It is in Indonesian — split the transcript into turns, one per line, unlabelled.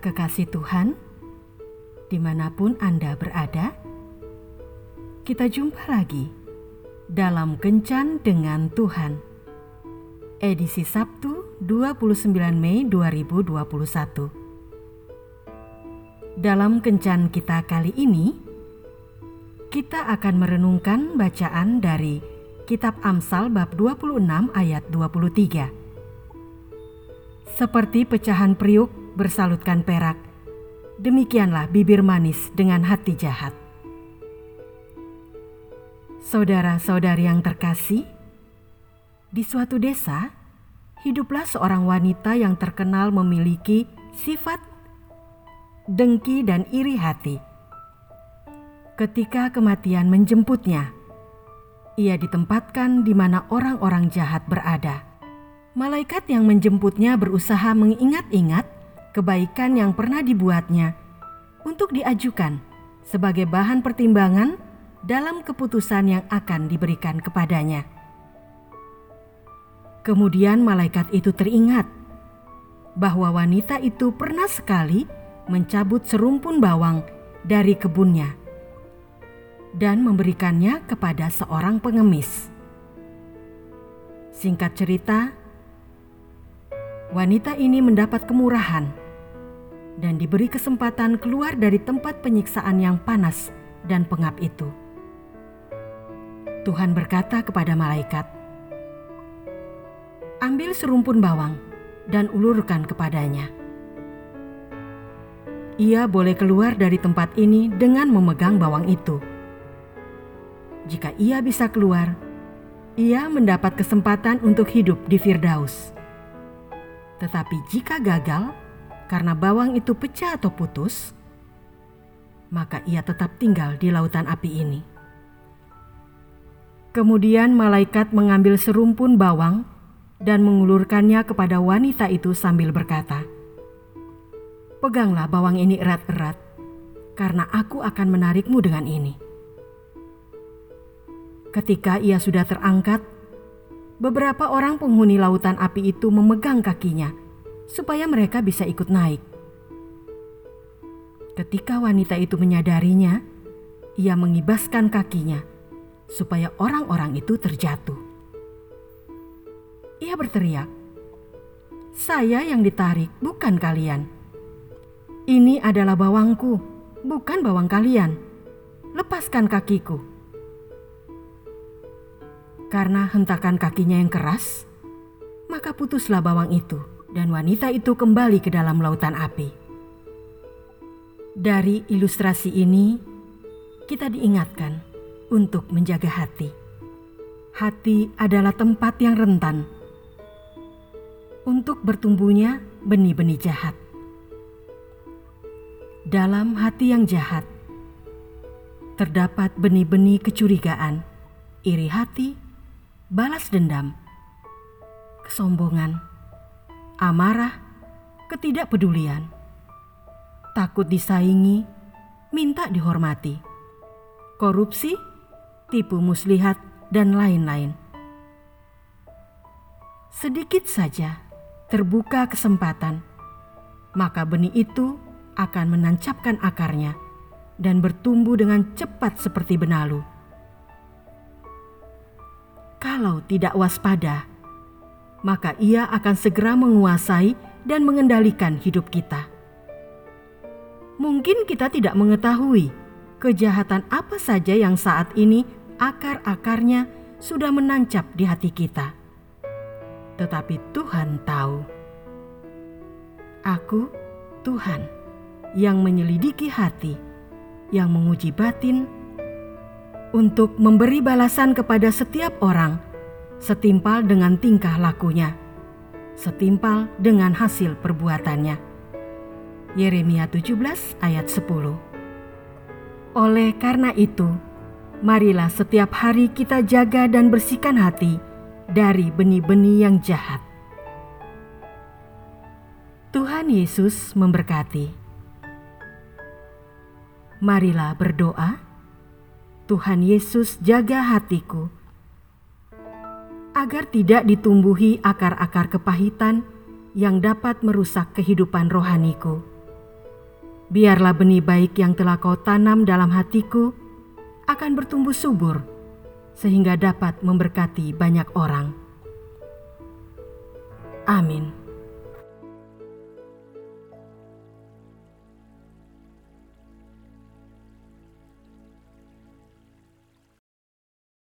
kekasih Tuhan, di mana pun Anda berada, kita jumpa lagi dalam Kencan dengan Tuhan. Edisi Sabtu 29 Mei 2021. Dalam Kencan kita kali ini, kita akan merenungkan bacaan dari Kitab Amsal bab 26 ayat 23. Seperti pecahan priuk bersalutkan perak, demikianlah bibir manis dengan hati jahat. Saudara-saudari yang terkasih, di suatu desa hiduplah seorang wanita yang terkenal memiliki sifat dengki dan iri hati. Ketika kematian menjemputnya, ia ditempatkan di mana orang-orang jahat berada. Malaikat yang menjemputnya berusaha mengingat-ingat kebaikan yang pernah dibuatnya untuk diajukan sebagai bahan pertimbangan dalam keputusan yang akan diberikan kepadanya. Kemudian malaikat itu teringat bahwa wanita itu pernah sekali mencabut serumpun bawang dari kebunnya dan memberikannya kepada seorang pengemis. Singkat cerita, wanita ini mendapat kemurahan dan diberi kesempatan keluar dari tempat penyiksaan yang panas dan pengap itu. Tuhan berkata kepada malaikat, "Ambil serumpun bawang dan ulurkan kepadanya." Ia boleh keluar dari tempat ini dengan memegang bawang itu. Jika ia bisa keluar, ia mendapat kesempatan untuk hidup di Firdaus. Tetapi jika gagal karena bawang itu pecah atau putus, maka ia tetap tinggal di lautan api ini. Kemudian malaikat mengambil serumpun bawang dan mengulurkannya kepada wanita itu sambil berkata, "Peganglah bawang ini erat-erat, karena aku akan menarikmu dengan ini." Ketika ia sudah terangkat, beberapa orang penghuni lautan api itu memegang kakinya supaya mereka bisa ikut naik. Ketika wanita itu menyadarinya, ia mengibaskan kakinya supaya orang-orang itu terjatuh. Ia berteriak, "Saya yang ditarik, bukan kalian. Ini adalah bawangku, bukan bawang kalian. Lepaskan kakiku." Karena hentakan kakinya yang keras, maka putuslah bawang itu, dan wanita itu kembali ke dalam lautan api. Dari ilustrasi ini, kita diingatkan untuk menjaga hati. Hati adalah tempat yang rentan untuk bertumbuhnya benih-benih jahat. Dalam hati yang jahat terdapat benih-benih kecurigaan, iri hati, balas dendam, kesombongan, amarah, ketidakpedulian, takut disaingi, minta dihormati, korupsi, tipu muslihat, dan lain-lain. Sedikit saja terbuka kesempatan, maka benih itu akan menancapkan akarnya dan bertumbuh dengan cepat seperti benalu. Kalau tidak waspada, maka ia akan segera menguasai dan mengendalikan hidup kita. Mungkin kita tidak mengetahui kejahatan apa saja yang saat ini akar-akarnya sudah menancap di hati kita. Tetapi Tuhan tahu. Aku, Tuhan, yang menyelidiki hati, yang menguji batin, untuk memberi balasan kepada setiap orang setimpal dengan tingkah lakunya, setimpal dengan hasil perbuatannya. Yeremia 17 ayat 10 Oleh karena itu, marilah setiap hari kita jaga dan bersihkan hati dari benih-benih yang jahat. Tuhan Yesus memberkati. Marilah berdoa Tuhan Yesus jaga hatiku, agar tidak ditumbuhi akar-akar kepahitan yang dapat merusak kehidupan rohaniku. biarlah benih baik yang telah kau tanam dalam hatiku akan bertumbuh subur, sehingga dapat memberkati banyak orang. Amin.